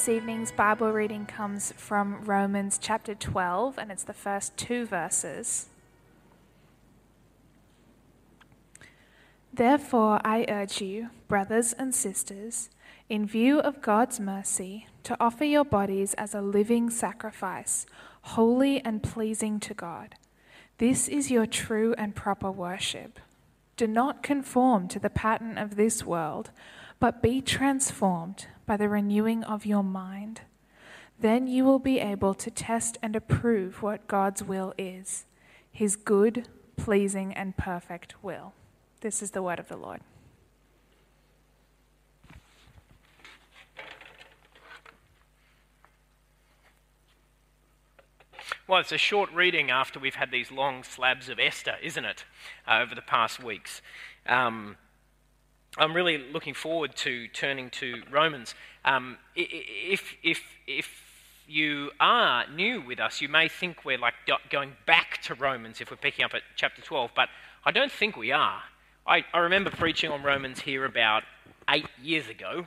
This evening's Bible reading comes from Romans chapter 12, and it's the first two verses. Therefore, I urge you, brothers and sisters, in view of God's mercy, to offer your bodies as a living sacrifice, holy and pleasing to God. This is your true and proper worship. Do not conform to the pattern of this world, but be transformed by the renewing of your mind. Then you will be able to test and approve what God's will is, his good, pleasing, and perfect will. This is the word of the Lord. Well, it's a short reading after we've had these long slabs of Esther, isn't it, uh, over the past weeks. Um, I'm really looking forward to turning to Romans. Um, if, if, if you are new with us, you may think we're like going back to Romans if we're picking up at chapter 12, but I don't think we are. I, I remember preaching on Romans here about eight years ago,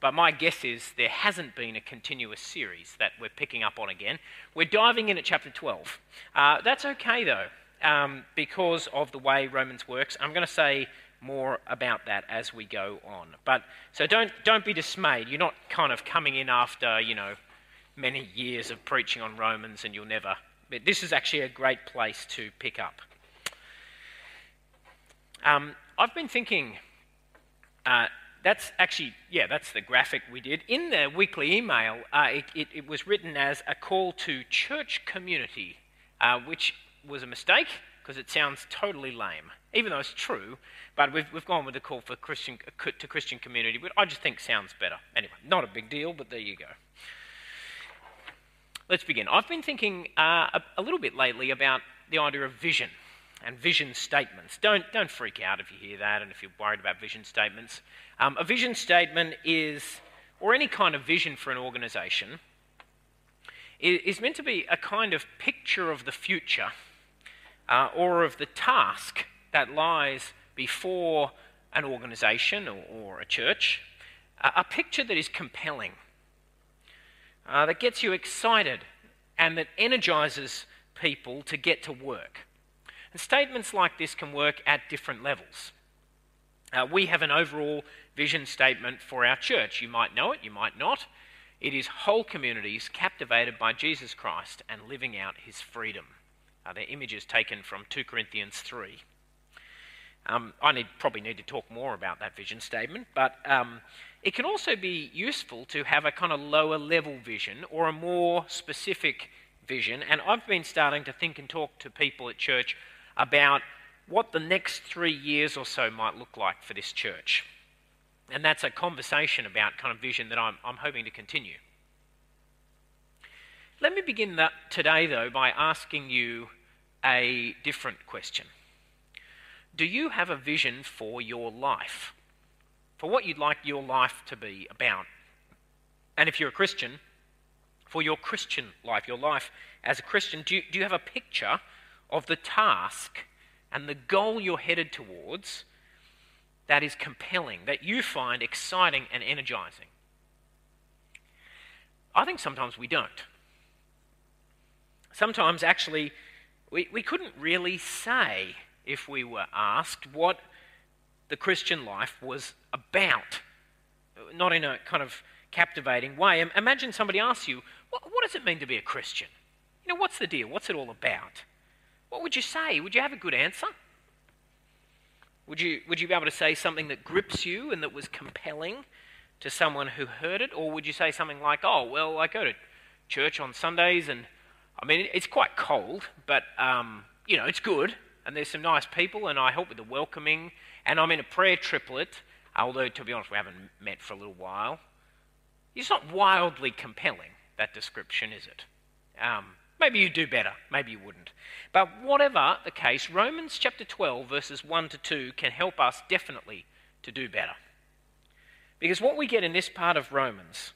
but my guess is there hasn't been a continuous series that we're picking up on again. We're diving in at chapter 12. Uh, that's okay though, um, because of the way Romans works. I'm going to say more about that as we go on. But so don't don't be dismayed. You're not kind of coming in after you know many years of preaching on Romans and you'll never. But this is actually a great place to pick up. Um, I've been thinking. Uh, that's actually, yeah, that's the graphic we did. In the weekly email, uh, it, it, it, was written as a call to church community, uh, which was a mistake because it sounds totally lame, even though it's true. But we've, we've gone with the call for Christian, to Christian community, which I just think sounds better. Anyway, not a big deal, but there you go. Let's begin. I've been thinking uh, a, a little bit lately about the idea of vision and vision statements. Don't, don't freak out if you hear that and if you're worried about vision statements. Um, a vision statement is, or any kind of vision for an organization, is meant to be a kind of picture of the future uh, or of the task that lies before an organization or, or a church, a, a, picture that is compelling, uh, that gets you excited, and that energizes people to get to work. And statements like this can work at different levels. Uh, we have an overall vision statement for our church. You might know it, you might not. It is whole communities captivated by Jesus Christ and living out his freedom. Uh, they're images taken from 2 Corinthians 3. Um, I need, probably need to talk more about that vision statement, but um, it can also be useful to have a kind of lower level vision or a more specific vision. And I've been starting to think and talk to people at church about what the next three years or so might look like for this church. And that's a conversation about kind of vision that I'm, I'm hoping to continue. Let me begin that today, though, by asking you a different question. Do you have a vision for your life? For what you'd like your life to be about? And if you're a Christian, for your Christian life, your life as a Christian, do you, do you have a picture of the task and the goal you're headed towards that is compelling, that you find exciting and energizing? I think sometimes we don't. Sometimes, actually, we, we couldn't really say, if we were asked, what the Christian life was about. Not in a kind of captivating way. Imagine somebody asks you, what, what does it mean to be a Christian? You know, what's the deal? What's it all about? What would you say? Would you have a good answer? Would you, would you be able to say something that grips you and that was compelling to someone who heard it? Or would you say something like, oh, well, I go to church on Sundays and I mean, it's quite cold, but, um, you know, it's good. And there's some nice people, and I help with the welcoming. And I'm in a prayer triplet, although, to be honest, we haven't met for a little while. It's not wildly compelling, that description, is it? Um, Maybe you do better, maybe you wouldn't. But whatever the case, Romans chapter 12, verses 1 to 2 can help us definitely to do better. Because what we get in this part of Romans,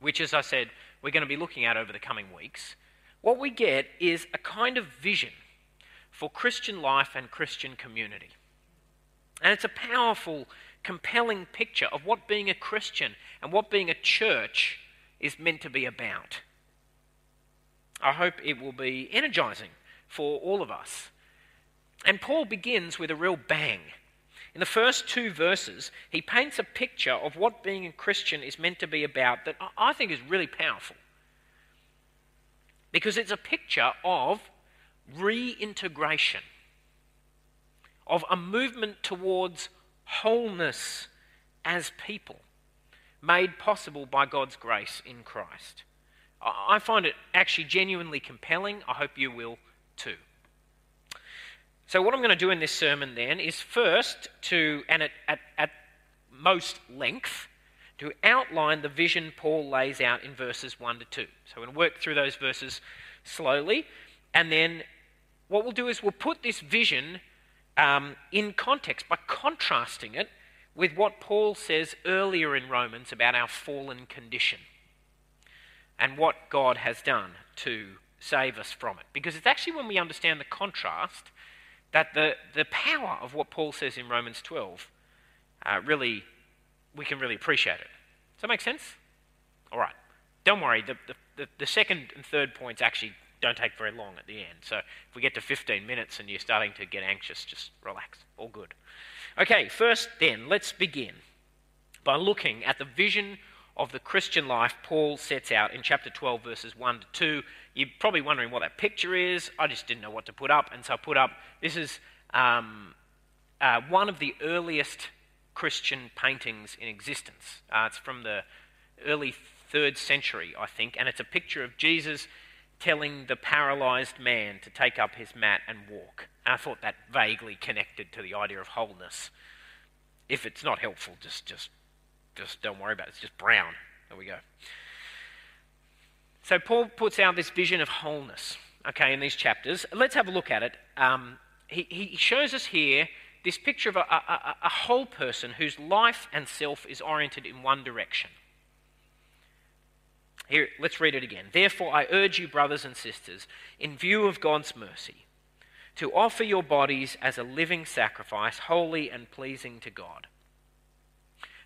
which, as I said, we're going to be looking at over the coming weeks, what we get is a kind of vision for Christian life and Christian community. And it's a powerful, compelling picture of what being a Christian and what being a church is meant to be about. I hope it will be energizing for all of us. And Paul begins with a real bang. In the first two verses, he paints a picture of what being a Christian is meant to be about that I think is really powerful. Because it's a picture of reintegration, of a movement towards wholeness as people, made possible by God's grace in Christ. I find it actually genuinely compelling. I hope you will too. So, what I'm going to do in this sermon then is first to, and at, at, at most length, to outline the vision Paul lays out in verses 1 to 2. So, we're going to work through those verses slowly, and then what we'll do is we'll put this vision um, in context by contrasting it with what Paul says earlier in Romans about our fallen condition and what God has done to save us from it. Because it's actually when we understand the contrast that the, the power of what Paul says in Romans 12 uh, really, we can really appreciate it. Does that make sense? All right. Don't worry, the, the, the second and third points actually don't take very long at the end. So if we get to 15 minutes and you're starting to get anxious, just relax. All good. Okay, first then, let's begin by looking at the vision of the Christian life Paul sets out in chapter 12, verses 1 to 2. You're probably wondering what that picture is. I just didn't know what to put up, and so I put up this is um, uh, one of the earliest Christian paintings in existence. Uh, it's from the early third century, I think, and it's a picture of Jesus telling the paralyzed man to take up his mat and walk. And I thought that vaguely connected to the idea of wholeness. If it's not helpful, just just just don't worry about it. It's just brown. There we go. So Paul puts out this vision of wholeness, okay, in these chapters. Let's have a look at it. Um, he, he shows us here this picture of a, a, a whole person whose life and self is oriented in one direction. Here, let's read it again. Therefore, I urge you, brothers and sisters, in view of God's mercy, to offer your bodies as a living sacrifice, holy and pleasing to God.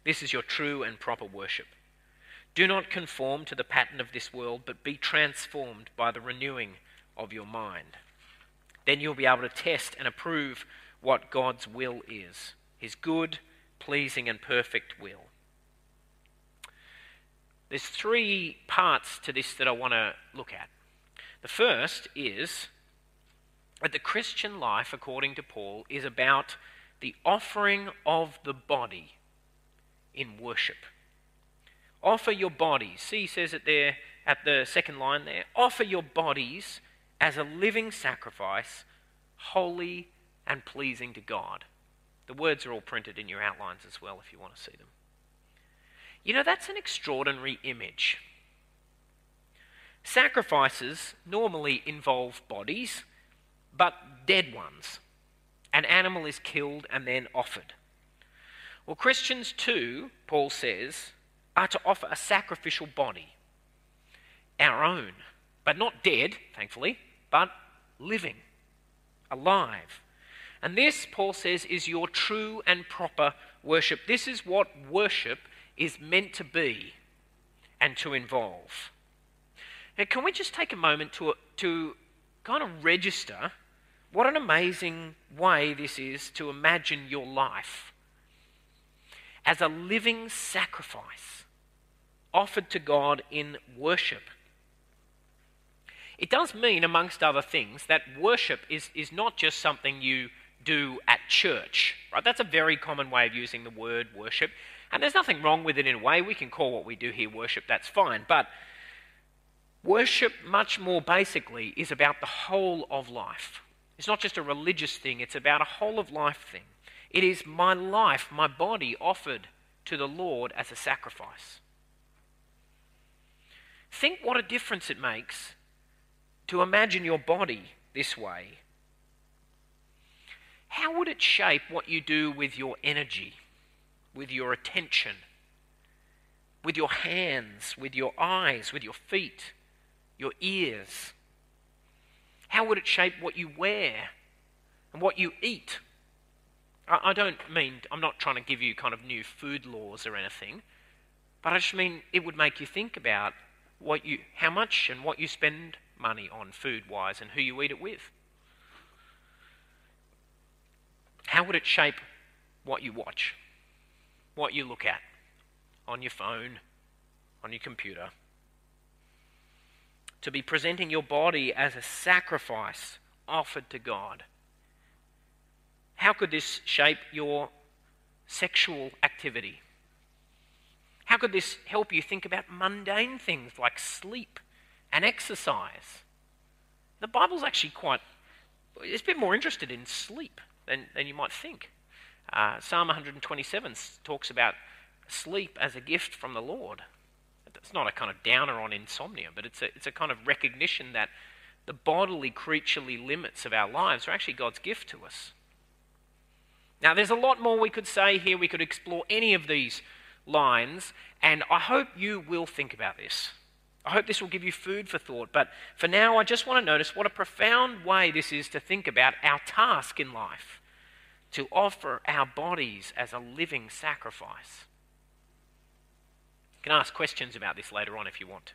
This is your true and proper worship. Do not conform to the pattern of this world, but be transformed by the renewing of your mind. Then you'll be able to test and approve what God's will is his good, pleasing, and perfect will. There's three parts to this that I want to look at. The first is that the Christian life, according to Paul, is about the offering of the body in worship. Offer your bodies. See, he says it there at the second line there. Offer your bodies as a living sacrifice, holy and pleasing to God. The words are all printed in your outlines as well if you want to see them. You know, that's an extraordinary image. Sacrifices normally involve bodies, but dead ones. An animal is killed and then offered. Well, Christians too, Paul says, are to offer a sacrificial body, our own, but not dead, thankfully, but living, alive. And this, Paul says, is your true and proper worship. This is what worship is meant to be and to involve. Now, can we just take a moment to, to kind of register what an amazing way this is to imagine your life? as a living sacrifice offered to God in worship. It does mean, amongst other things, that worship is, is not just something you do at church. Right? That's a very common way of using the word worship. And there's nothing wrong with it in a way. We can call what we do here worship, that's fine. But worship, much more basically, is about the whole of life. It's not just a religious thing, it's about a whole of life thing. It is my life, my body offered to the Lord as a sacrifice. Think what a difference it makes to imagine your body this way, how would it shape what you do with your energy, with your attention, with your hands, with your eyes, with your feet, your ears? How would it shape what you wear and what you eat? I, don't mean, I'm not trying to give you kind of new food laws or anything, but I just mean it would make you think about what you, how much and what you spend money on food wise and who you eat it with. How would it shape what you watch, what you look at on your phone, on your computer? To be presenting your body as a sacrifice offered to God how could this shape your sexual activity? How could this help you think about mundane things like sleep and exercise? The Bible's actually quite, it's a bit more interested in sleep than, than you might think. Uh, Psalm 127 talks about sleep as a gift from the Lord. It's not a kind of downer on insomnia, but it's a, it's a kind of recognition that the bodily, creaturely limits of our lives are actually God's gift to us. Now, there's a lot more we could say here. We could explore any of these lines, and I hope you will think about this. I hope this will give you food for thought. But for now, I just want to notice what a profound way this is to think about our task in life to offer our bodies as a living sacrifice. You can ask questions about this later on if you want to.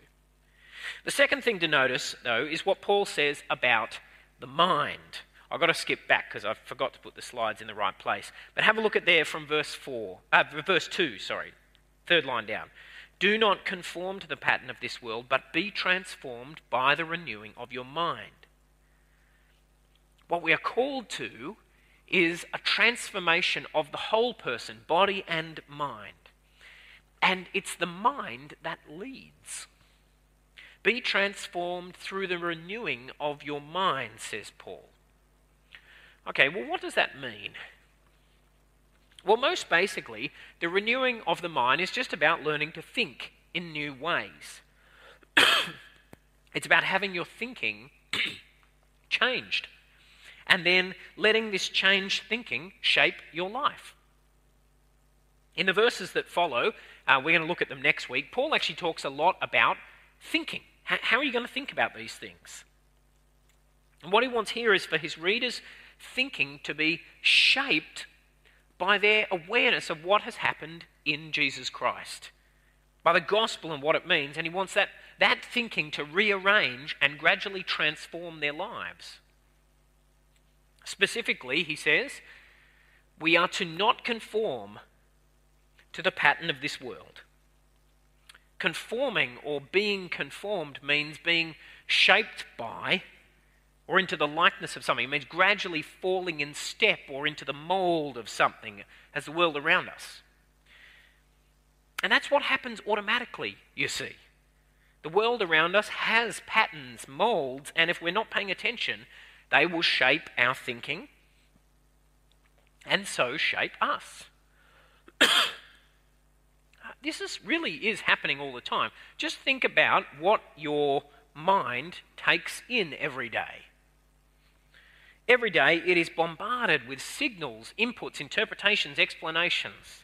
The second thing to notice, though, is what Paul says about the mind. I've got to skip back because I forgot to put the slides in the right place. But have a look at there from verse 4, uh, verse 2, sorry, third line down. Do not conform to the pattern of this world, but be transformed by the renewing of your mind. What we are called to is a transformation of the whole person, body and mind. And it's the mind that leads. Be transformed through the renewing of your mind, says Paul. Okay, well, what does that mean? Well, most basically, the renewing of the mind is just about learning to think in new ways. it's about having your thinking changed and then letting this changed thinking shape your life. In the verses that follow, uh, we're going to look at them next week. Paul actually talks a lot about thinking. How, how are you going to think about these things? And what he wants here is for his readers thinking to be shaped by their awareness of what has happened in Jesus Christ, by the gospel and what it means, and he wants that, that thinking to rearrange and gradually transform their lives. Specifically, he says, we are to not conform to the pattern of this world. Conforming or being conformed means being shaped by or into the likeness of something. It means gradually falling in step or into the mold of something as the world around us. And that's what happens automatically, you see. The world around us has patterns, molds, and if we're not paying attention, they will shape our thinking and so shape us. this is really is happening all the time. Just think about what your mind takes in every day. Every day it is bombarded with signals, inputs, interpretations, explanations.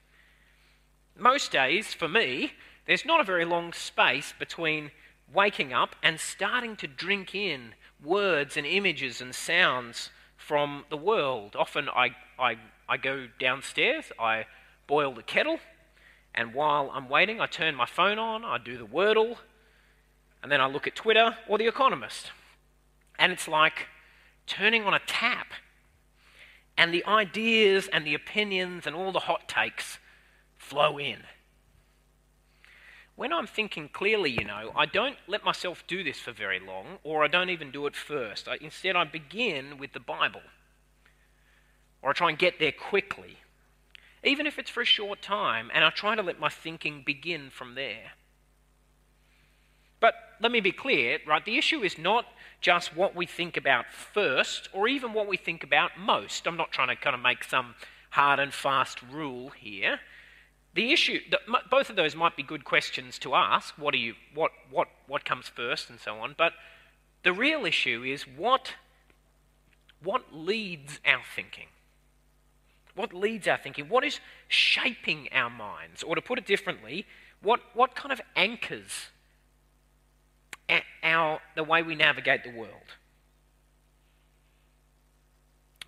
Most days, for me, there's not a very long space between waking up and starting to drink in words and images and sounds from the world. Often I, I, I go downstairs, I boil the kettle, and while I'm waiting, I turn my phone on, I do the Wordle, and then I look at Twitter or The Economist. And it's like turning on a tap. And the ideas and the opinions and all the hot takes flow in. When I'm thinking clearly, you know, I don't let myself do this for very long, or I don't even do it first. I, instead, I begin with the Bible, or I try and get there quickly, even if it's for a short time, and I try to let my thinking begin from there. But let me be clear, right? The issue is not just what we think about first or even what we think about most. I'm not trying to kind of make some hard and fast rule here. The issue, both of those might be good questions to ask. What, do you, what, what, what comes first and so on. But The real issue is what, what leads our thinking? What leads our thinking? What is shaping our minds? Or to put it differently, what, what kind of anchors our, the way we navigate the world?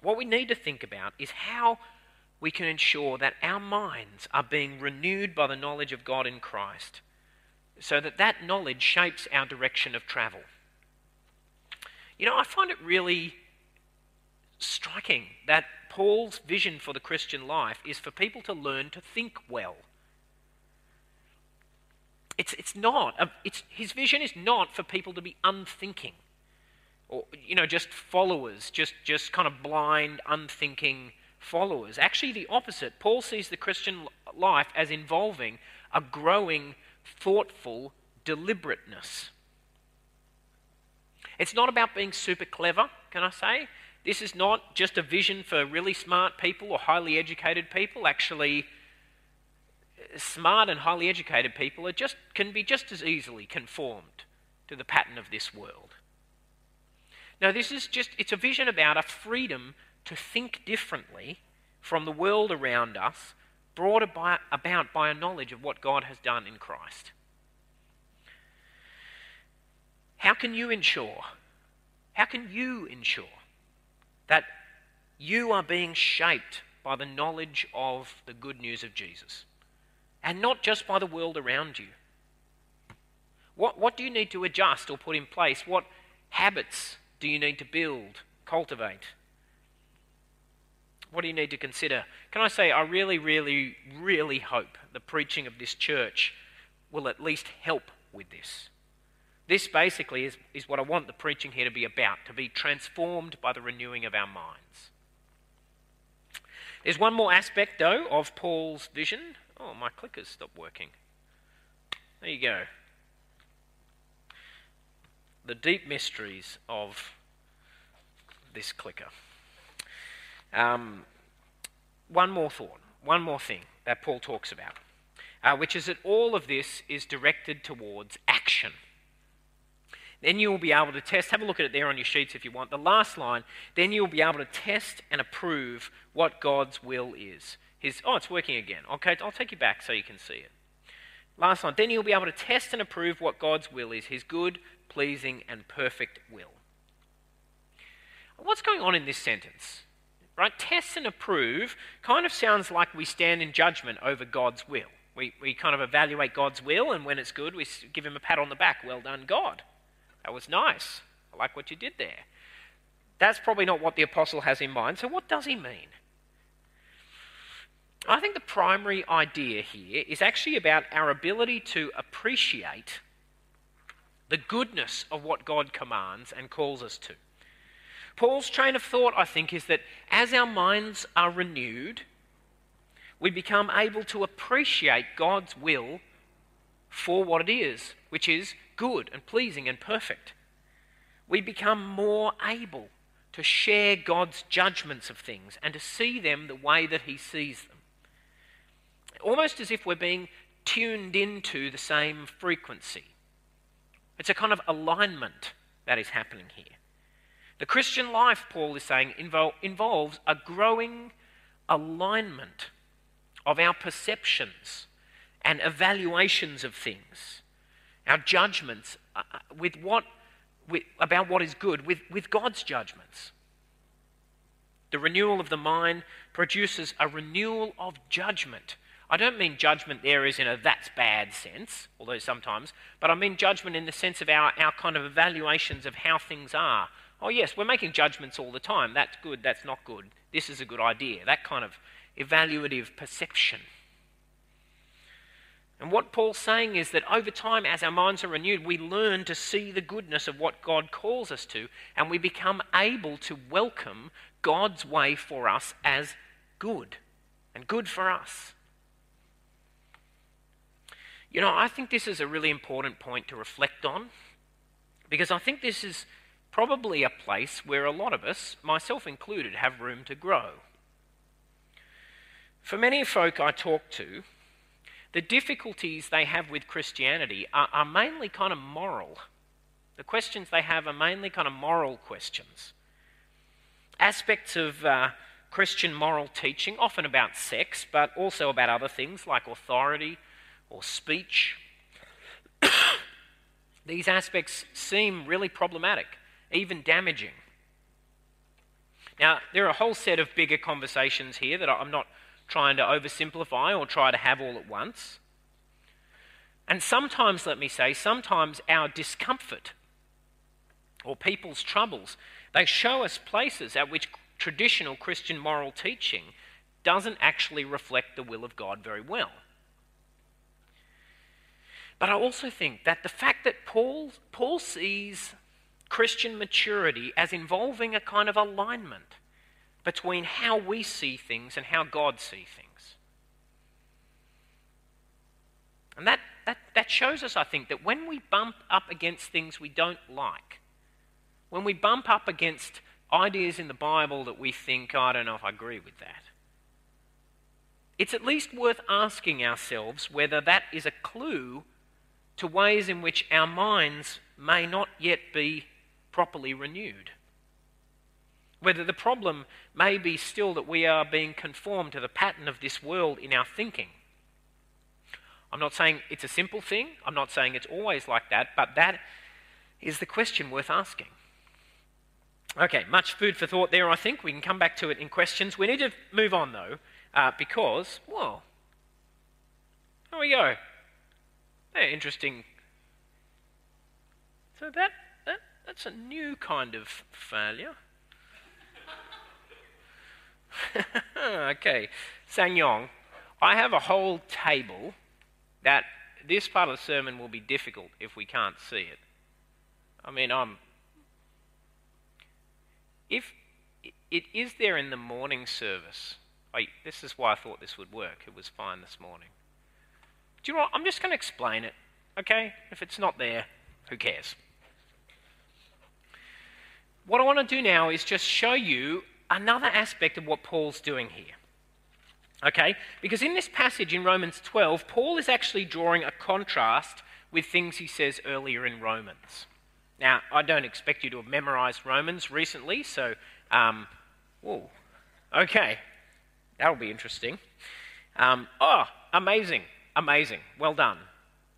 What we need to think about is how we can ensure that our minds are being renewed by the knowledge of God in Christ so that that knowledge shapes our direction of travel. You know, I find it really striking that Paul's vision for the Christian life is for people to learn to think well. It's, it's not, um, it's, his vision is not for people to be unthinking or, you know, just followers, just, just kind of blind, unthinking followers. Actually, the opposite. Paul sees the Christian life as involving a growing, thoughtful deliberateness. It's not about being super clever, can I say? This is not just a vision for really smart people or highly educated people. Actually, smart and highly educated people are just, can be just as easily conformed to the pattern of this world. Now, this is just, it's a vision about a freedom to think differently from the world around us, brought about by a knowledge of what God has done in Christ. How can you ensure? How can you ensure that you are being shaped by the knowledge of the good news of Jesus and not just by the world around you? What, what do you need to adjust or put in place? What habits do you need to build, cultivate? What do you need to consider? Can I say, I really, really, really hope the preaching of this church will at least help with this. This basically is, is what I want the preaching here to be about, to be transformed by the renewing of our minds. There's one more aspect, though, of Paul's vision. Oh, my clicker's stopped working. There you go the deep mysteries of this clicker. Um, one more thought, one more thing that Paul talks about, uh, which is that all of this is directed towards action. Then you will be able to test, have a look at it there on your sheets if you want. The last line, then you'll be able to test and approve what God's will is. His, oh, it's working again. Okay, I'll take you back so you can see it. Last line, then you'll be able to test and approve what God's will is, his good, pleasing, and perfect will. What's going on in this sentence? Right? Test and approve kind of sounds like we stand in judgment over God's will. We, we kind of evaluate God's will, and when it's good, we give him a pat on the back. Well done, God. That was nice. I like what you did there. That's probably not what the apostle has in mind. So, what does he mean? I think the primary idea here is actually about our ability to appreciate the goodness of what God commands and calls us to. Paul's train of thought, I think, is that as our minds are renewed, we become able to appreciate God's will for what it is, which is good and pleasing and perfect. We become more able to share God's judgments of things and to see them the way that He sees them. Almost as if we're being tuned into the same frequency. It's a kind of alignment that is happening here. The Christian life, Paul is saying, invol- involves a growing alignment of our perceptions and evaluations of things, our judgments uh, uh, with what, with, about what is good, with, with God's judgments. The renewal of the mind produces a renewal of judgment I don't mean judgment there is in a that's bad sense, although sometimes, but I mean judgment in the sense of our, our kind of evaluations of how things are. Oh, yes, we're making judgments all the time. That's good, that's not good. This is a good idea. That kind of evaluative perception. And what Paul's saying is that over time, as our minds are renewed, we learn to see the goodness of what God calls us to, and we become able to welcome God's way for us as good and good for us. You know, I think this is a really important point to reflect on because I think this is probably a place where a lot of us, myself included, have room to grow. For many folk I talk to, the difficulties they have with Christianity are, are mainly kind of moral. The questions they have are mainly kind of moral questions. Aspects of uh, Christian moral teaching, often about sex, but also about other things like authority or speech. These aspects seem really problematic, even damaging. Now, there are a whole set of bigger conversations here that I'm not trying to oversimplify or try to have all at once. And sometimes, let me say, sometimes our discomfort or people's troubles, they show us places at which traditional Christian moral teaching doesn't actually reflect the will of God very well. But I also think that the fact that Paul, Paul sees Christian maturity as involving a kind of alignment between how we see things and how God sees things. And that, that, that shows us, I think, that when we bump up against things we don't like, when we bump up against ideas in the Bible that we think, oh, I don't know if I agree with that, it's at least worth asking ourselves whether that is a clue to ways in which our minds may not yet be properly renewed. Whether the problem may be still that we are being conformed to the pattern of this world in our thinking. I'm not saying it's a simple thing, I'm not saying it's always like that, but that is the question worth asking. Okay, much food for thought there, I think. We can come back to it in questions. We need to move on, though, uh, because, well, there we go. Interesting. So that, that that's a new kind of failure. okay, Sanyong, I have a whole table that this part of the sermon will be difficult if we can't see it. I mean, I'm. If it is there in the morning service, I, this is why I thought this would work. It was fine this morning. Do you know what? I'm just going to explain it, okay? If it's not there, who cares? What I want to do now is just show you another aspect of what Paul's doing here. Okay? Because in this passage in Romans 12, Paul is actually drawing a contrast with things he says earlier in Romans. Now, I don't expect you to have memorized Romans recently, so, um, whoa, okay, that'll be interesting. Um, oh, amazing, amazing, well done,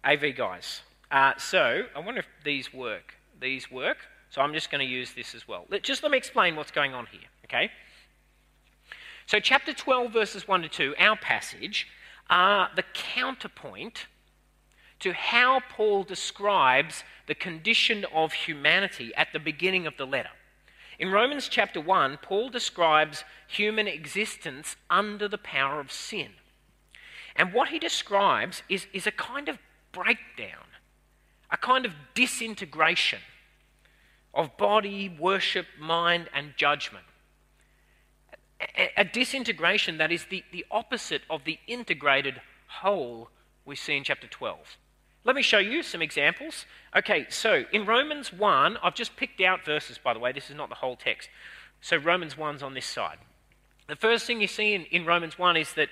AV guys. Uh, so, I wonder if these work. These work, so I'm just going to use this as well. Let, just let me explain what's going on here, okay? So, chapter 12, verses 1 to 2, our passage, are the counterpoint to how Paul describes the condition of humanity at the beginning of the letter. In Romans chapter 1, Paul describes human existence under the power of sin. And what he describes is, is a kind of breakdown, a kind of disintegration of body, worship, mind, and judgment a, disintegration that is the, the opposite of the integrated whole we see in chapter 12. Let me show you some examples. Okay, so in Romans 1, I've just picked out verses, by the way, this is not the whole text. So Romans 1's on this side. The first thing you see in, in Romans 1 is that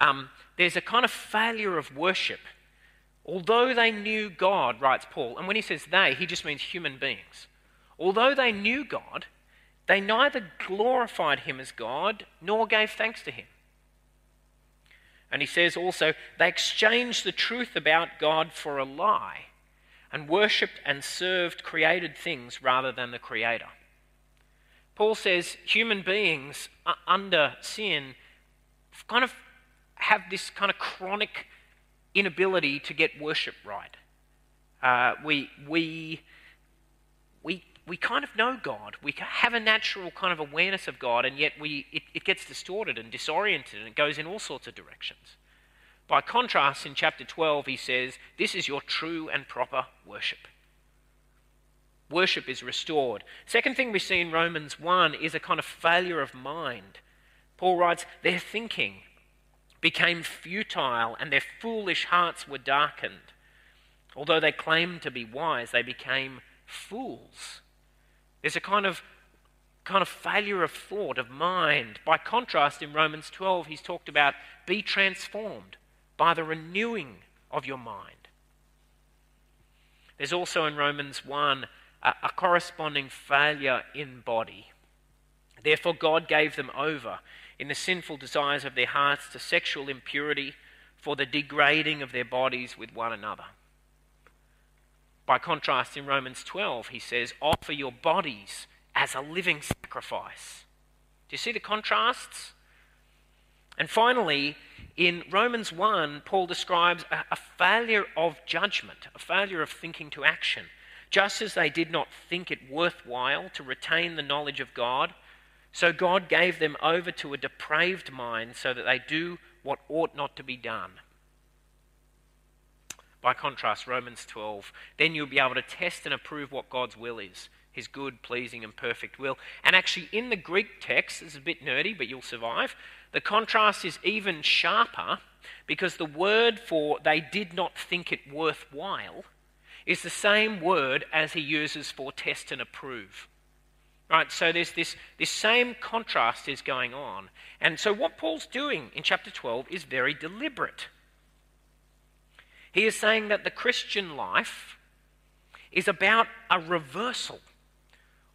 um, there's a kind of failure of worship. Although they knew God, writes Paul, and when he says they, he just means human beings. Although they knew God, they neither glorified him as God nor gave thanks to him. And he says also, they exchanged the truth about God for a lie and worshipped and served created things rather than the Creator. Paul says human beings under sin kind of have this kind of chronic inability to get worship right. Uh, we, we, we we kind of know God. We have a natural kind of awareness of God, and yet we, it, it gets distorted and disoriented, and it goes in all sorts of directions. By contrast, in chapter 12, he says, This is your true and proper worship. Worship is restored. Second thing we see in Romans 1 is a kind of failure of mind. Paul writes, Their thinking became futile, and their foolish hearts were darkened. Although they claimed to be wise, they became fools. There's a kind of kind of failure of thought, of mind. By contrast, in Romans 12, he's talked about be transformed by the renewing of your mind. There's also in Romans 1 a, a corresponding failure in body. Therefore, God gave them over in the sinful desires of their hearts to sexual impurity for the degrading of their bodies with one another. By contrast, in Romans 12, he says, Offer your bodies as a living sacrifice. Do you see the contrasts? And finally, in Romans 1, Paul describes a, a, failure of judgment, a failure of thinking to action. Just as they did not think it worthwhile to retain the knowledge of God, so God gave them over to a depraved mind so that they do what ought not to be done. By contrast, Romans 12, then you'll be able to test and approve what God's will is his good, pleasing, and perfect will. And actually, in the Greek text, is a bit nerdy, but you'll survive, the contrast is even sharper because the word for they did not think it worthwhile is the same word as he uses for test and approve. Right, so there's this, this same contrast is going on. And so what Paul's doing in chapter 12 is very deliberate. He is saying that the Christian life is about a reversal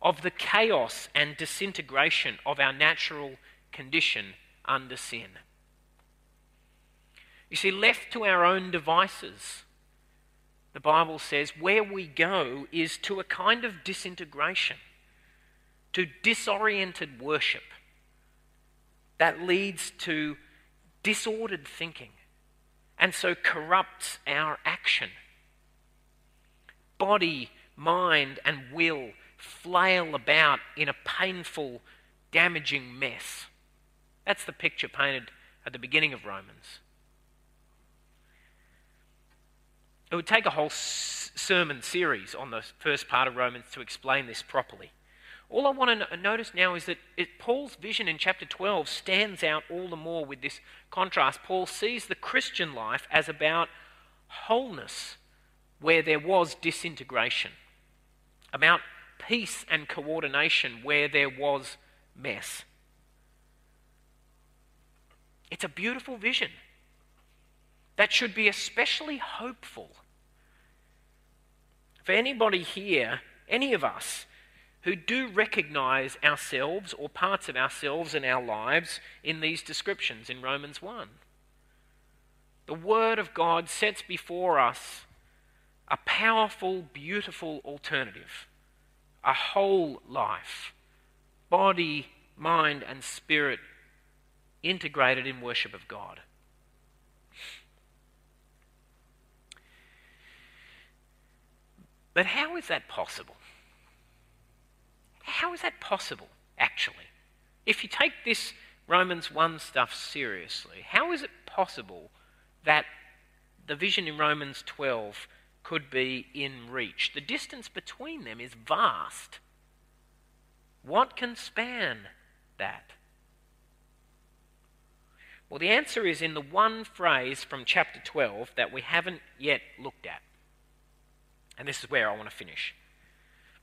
of the chaos and disintegration of our natural condition under sin. You see, left to our own devices, the Bible says where we go is to a kind of disintegration, to disoriented worship that leads to disordered thinking and so corrupts our action. Body, mind, and will flail about in a painful, damaging mess. That's the picture painted at the beginning of Romans. It would take a whole sermon series on the first part of Romans to explain this properly. All I want to notice now is that it, Paul's vision in chapter 12 stands out all the more with this contrast. Paul sees the Christian life as about wholeness where there was disintegration, about peace and coordination where there was mess. It's a beautiful vision that should be especially hopeful for anybody here, any of us who do recognize ourselves or parts of ourselves and our lives in these descriptions in Romans 1. The Word of God sets before us a powerful, beautiful alternative, a whole life, body, mind, and spirit integrated in worship of God. But how is that possible? How is that possible, actually? If you take this Romans 1 stuff seriously, how is it possible that the vision in Romans 12 could be in reach? The distance between them is vast. What can span that? Well, the answer is in the one phrase from chapter 12 that we haven't yet looked at. And this is where I want to finish.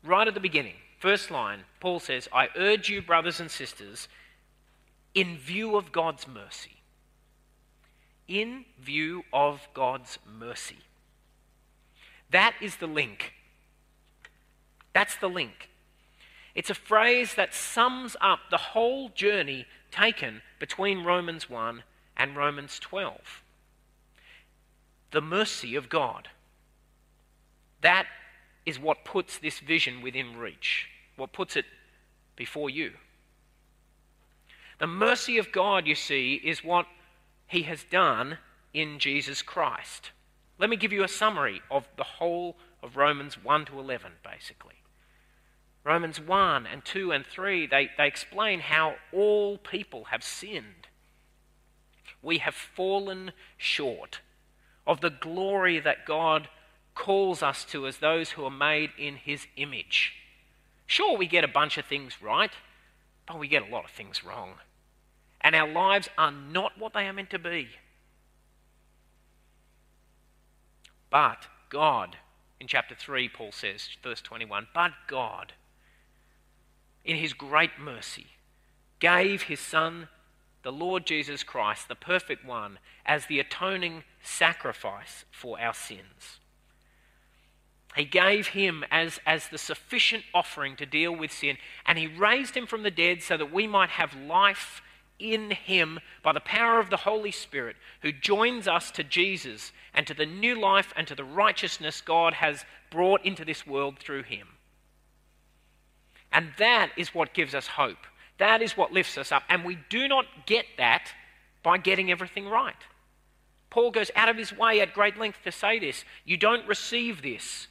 Right at the beginning, First line, Paul says, I urge you, brothers and sisters, in view of God's mercy. In view of God's mercy. That is the link. That's the link. It's a phrase that sums up the whole journey taken between Romans 1 and Romans 12. The mercy of God. That is what puts this vision within reach what puts it before you. The mercy of God, you see, is what He has done in Jesus Christ. Let me give you a summary of the whole of Romans 1 to 11, basically. Romans 1 and 2 and 3, they, they explain how all people have sinned. We have fallen short of the glory that God calls us to as those who are made in His image. Sure, we get a bunch of things right, but we get a lot of things wrong. And our lives are not what they are meant to be. But God, in chapter 3, Paul says, verse 21, but God, in his great mercy, gave his Son, the Lord Jesus Christ, the perfect one, as the atoning sacrifice for our sins. He gave him as, as the sufficient offering to deal with sin, and he raised him from the dead so that we might have life in him by the power of the Holy Spirit, who joins us to Jesus and to the new life and to the righteousness God has brought into this world through him. And that is what gives us hope. That is what lifts us up. And we do not get that by getting everything right. Paul goes out of his way at great length to say this. You don't receive this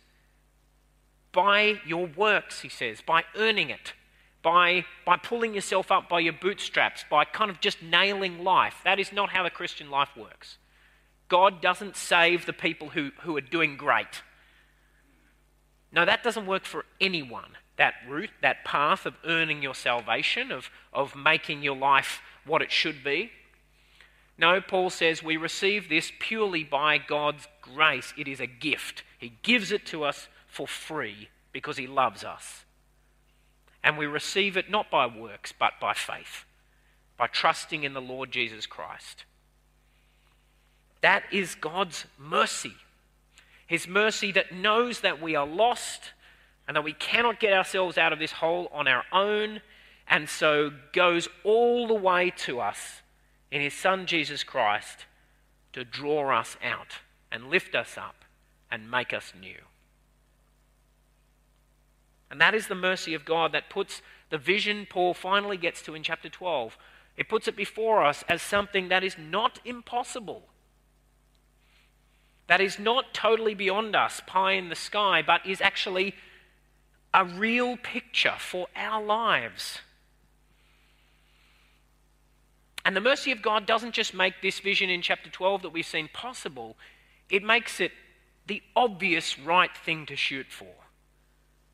by your works, he says, by earning it, by, by pulling yourself up by your bootstraps, by kind of just nailing life. That is not how the Christian life works. God doesn't save the people who, who are doing great. No, that doesn't work for anyone. That route, that path of earning your salvation, of, of making your life what it should be. No, Paul says we receive this purely by God's grace. It is a gift. He gives it to us for free because he loves us. And we receive it not by works, but by faith, by trusting in the Lord Jesus Christ. That is God's mercy. His mercy that knows that we are lost and that we cannot get ourselves out of this hole on our own, and so goes all the way to us in His Son Jesus Christ to draw us out and lift us up and make us new. And that is the mercy of God that puts the vision Paul finally gets to in chapter 12. It puts it before us as something that is not impossible. That is not totally beyond us, pie in the sky, but is actually a real picture for our lives. And the mercy of God doesn't just make this vision in chapter 12 that we've seen possible, it makes it the obvious right thing to shoot for.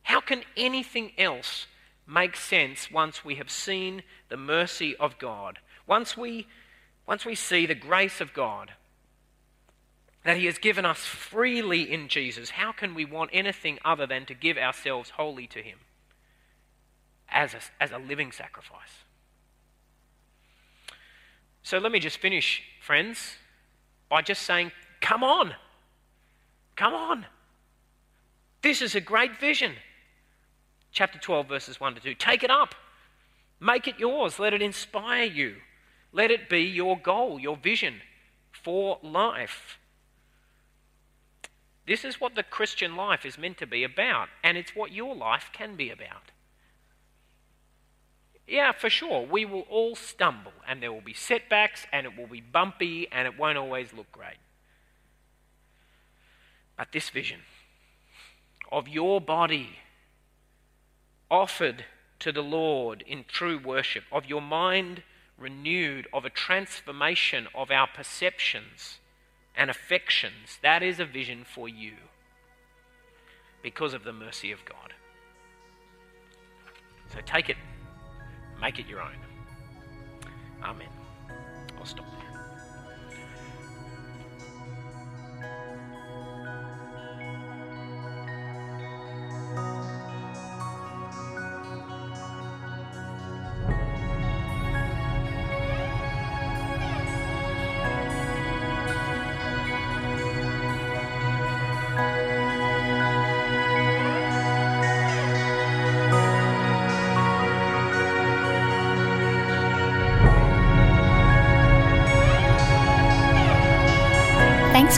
How can anything else make sense once we have seen the mercy of God? Once we, once we see the grace of God that He has given us freely in Jesus, how can we want anything other than to give ourselves wholly to Him as a, as a living sacrifice? So let me just finish, friends, by just saying, come on. Come on. This is a great vision chapter 12, verses 1 to 2. Take it up, make it yours, let it inspire you, let it be your goal, your vision for life. This is what the Christian life is meant to be about, and it's what your life can be about. Yeah, for sure, we will all stumble, and there will be setbacks, and it will be bumpy, and it won't always look great. But this vision of your body offered to the Lord in true worship, of your mind renewed, of a transformation of our perceptions and affections. That is a vision for you because of the mercy of God. So take it, make it your own. Amen. I'll stop there.